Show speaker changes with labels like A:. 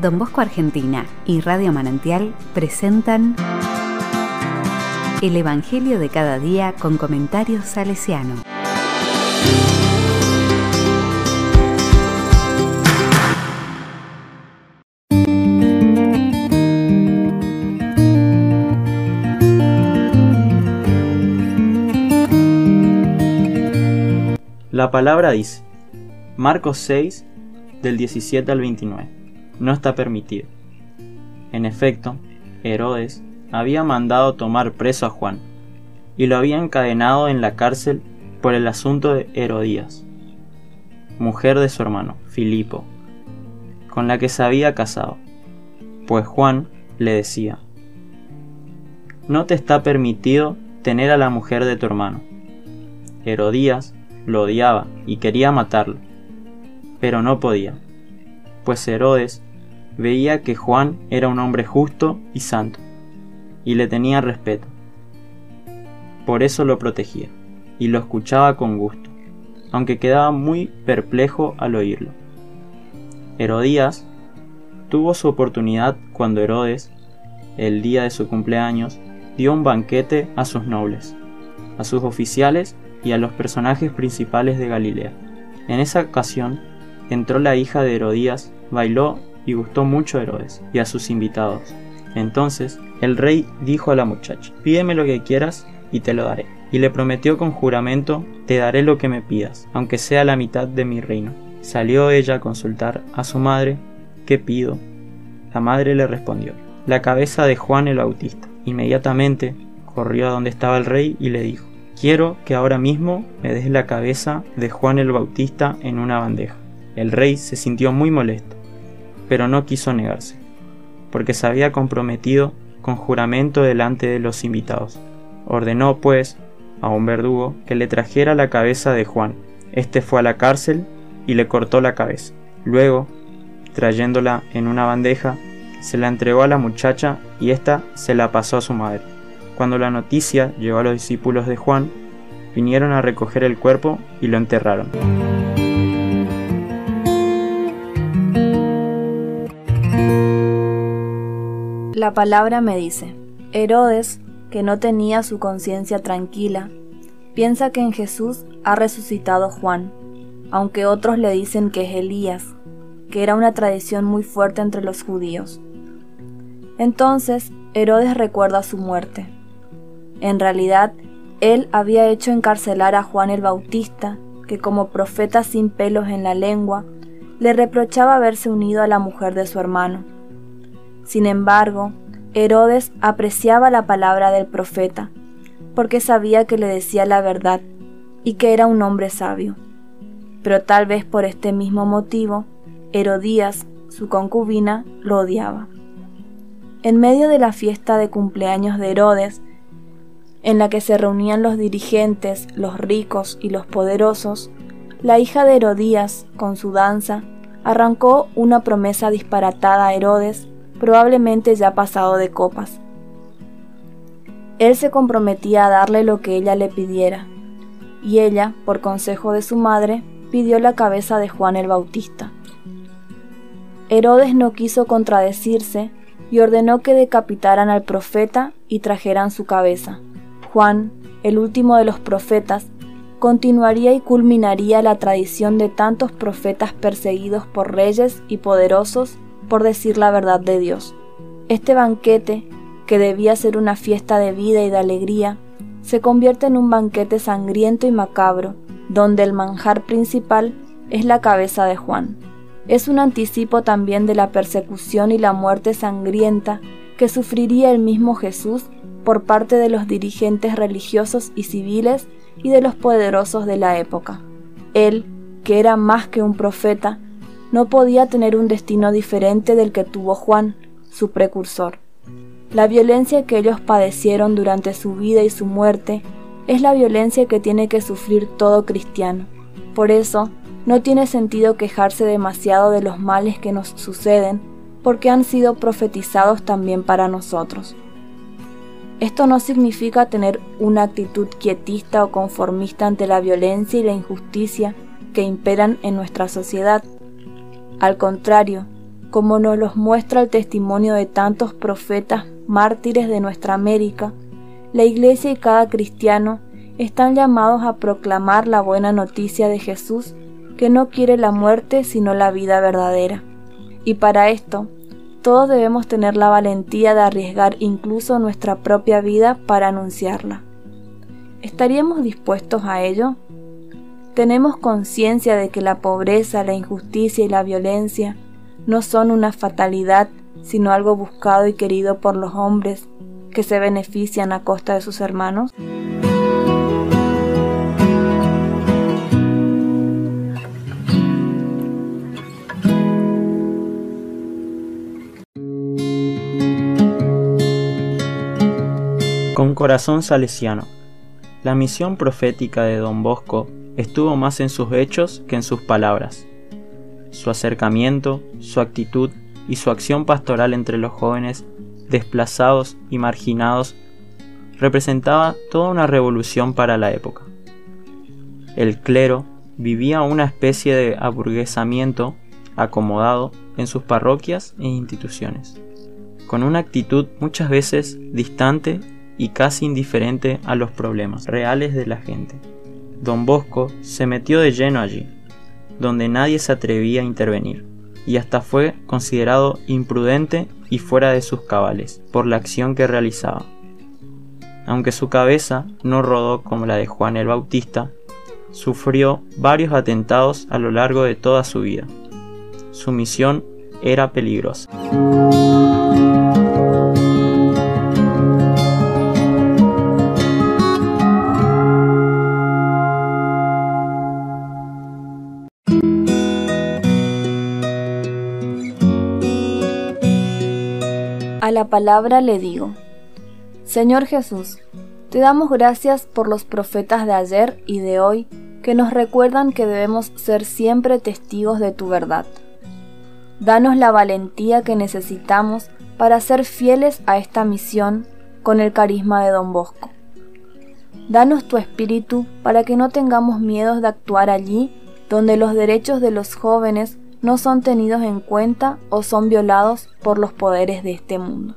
A: Don Bosco Argentina y Radio Manantial presentan El Evangelio de cada día con comentarios salesiano.
B: La palabra dice, Marcos 6, del 17 al 29, no está permitido. En efecto, Herodes había mandado tomar preso a Juan, y lo había encadenado en la cárcel por el asunto de Herodías, mujer de su hermano, Filipo, con la que se había casado, pues Juan le decía, no te está permitido tener a la mujer de tu hermano. Herodías lo odiaba y quería matarlo, pero no podía, pues Herodes veía que Juan era un hombre justo y santo, y le tenía respeto. Por eso lo protegía, y lo escuchaba con gusto, aunque quedaba muy perplejo al oírlo. Herodías tuvo su oportunidad cuando Herodes, el día de su cumpleaños, dio un banquete a sus nobles, a sus oficiales y a los personajes principales de Galilea. En esa ocasión entró la hija de Herodías, bailó y gustó mucho a Herodes y a sus invitados. Entonces el rey dijo a la muchacha, pídeme lo que quieras y te lo daré. Y le prometió con juramento, te daré lo que me pidas, aunque sea la mitad de mi reino. Salió ella a consultar a su madre, ¿qué pido? La madre le respondió, la cabeza de Juan el Bautista. Inmediatamente corrió a donde estaba el rey y le dijo, quiero que ahora mismo me des la cabeza de Juan el Bautista en una bandeja. El rey se sintió muy molesto, pero no quiso negarse, porque se había comprometido con juramento delante de los invitados. Ordenó, pues, a un verdugo que le trajera la cabeza de Juan. Este fue a la cárcel y le cortó la cabeza. Luego, trayéndola en una bandeja, se la entregó a la muchacha y ésta se la pasó a su madre. Cuando la noticia llegó a los discípulos de Juan, vinieron a recoger el cuerpo y lo enterraron.
C: La palabra me dice, Herodes, que no tenía su conciencia tranquila, piensa que en Jesús ha resucitado Juan, aunque otros le dicen que es Elías, que era una tradición muy fuerte entre los judíos. Entonces Herodes recuerda su muerte. En realidad, él había hecho encarcelar a Juan el Bautista, que como profeta sin pelos en la lengua, le reprochaba haberse unido a la mujer de su hermano. Sin embargo, Herodes apreciaba la palabra del profeta, porque sabía que le decía la verdad y que era un hombre sabio. Pero tal vez por este mismo motivo, Herodías, su concubina, lo odiaba. En medio de la fiesta de cumpleaños de Herodes, en la que se reunían los dirigentes, los ricos y los poderosos, la hija de Herodías, con su danza, arrancó una promesa disparatada a Herodes probablemente ya pasado de copas. Él se comprometía a darle lo que ella le pidiera, y ella, por consejo de su madre, pidió la cabeza de Juan el Bautista. Herodes no quiso contradecirse y ordenó que decapitaran al profeta y trajeran su cabeza. Juan, el último de los profetas, continuaría y culminaría la tradición de tantos profetas perseguidos por reyes y poderosos por decir la verdad de Dios. Este banquete, que debía ser una fiesta de vida y de alegría, se convierte en un banquete sangriento y macabro, donde el manjar principal es la cabeza de Juan. Es un anticipo también de la persecución y la muerte sangrienta que sufriría el mismo Jesús por parte de los dirigentes religiosos y civiles y de los poderosos de la época. Él, que era más que un profeta, no podía tener un destino diferente del que tuvo Juan, su precursor. La violencia que ellos padecieron durante su vida y su muerte es la violencia que tiene que sufrir todo cristiano. Por eso, no tiene sentido quejarse demasiado de los males que nos suceden, porque han sido profetizados también para nosotros. Esto no significa tener una actitud quietista o conformista ante la violencia y la injusticia que imperan en nuestra sociedad, al contrario, como nos los muestra el testimonio de tantos profetas mártires de nuestra América, la Iglesia y cada cristiano están llamados a proclamar la buena noticia de Jesús, que no quiere la muerte sino la vida verdadera. Y para esto, todos debemos tener la valentía de arriesgar incluso nuestra propia vida para anunciarla. ¿Estaríamos dispuestos a ello? Tenemos conciencia de que la pobreza, la injusticia y la violencia no son una fatalidad, sino algo buscado y querido por los hombres que se benefician a costa de sus hermanos?
B: Con corazón salesiano. La misión profética de don Bosco estuvo más en sus hechos que en sus palabras. Su acercamiento, su actitud y su acción pastoral entre los jóvenes desplazados y marginados representaba toda una revolución para la época. El clero vivía una especie de aburguesamiento acomodado en sus parroquias e instituciones, con una actitud muchas veces distante y casi indiferente a los problemas reales de la gente. Don Bosco se metió de lleno allí, donde nadie se atrevía a intervenir, y hasta fue considerado imprudente y fuera de sus cabales por la acción que realizaba. Aunque su cabeza no rodó como la de Juan el Bautista, sufrió varios atentados a lo largo de toda su vida. Su misión era peligrosa.
C: A la palabra le digo, Señor Jesús, te damos gracias por los profetas de ayer y de hoy que nos recuerdan que debemos ser siempre testigos de tu verdad. Danos la valentía que necesitamos para ser fieles a esta misión con el carisma de Don Bosco. Danos tu espíritu para que no tengamos miedos de actuar allí donde los derechos de los jóvenes no son tenidos en cuenta o son violados por los poderes de este mundo.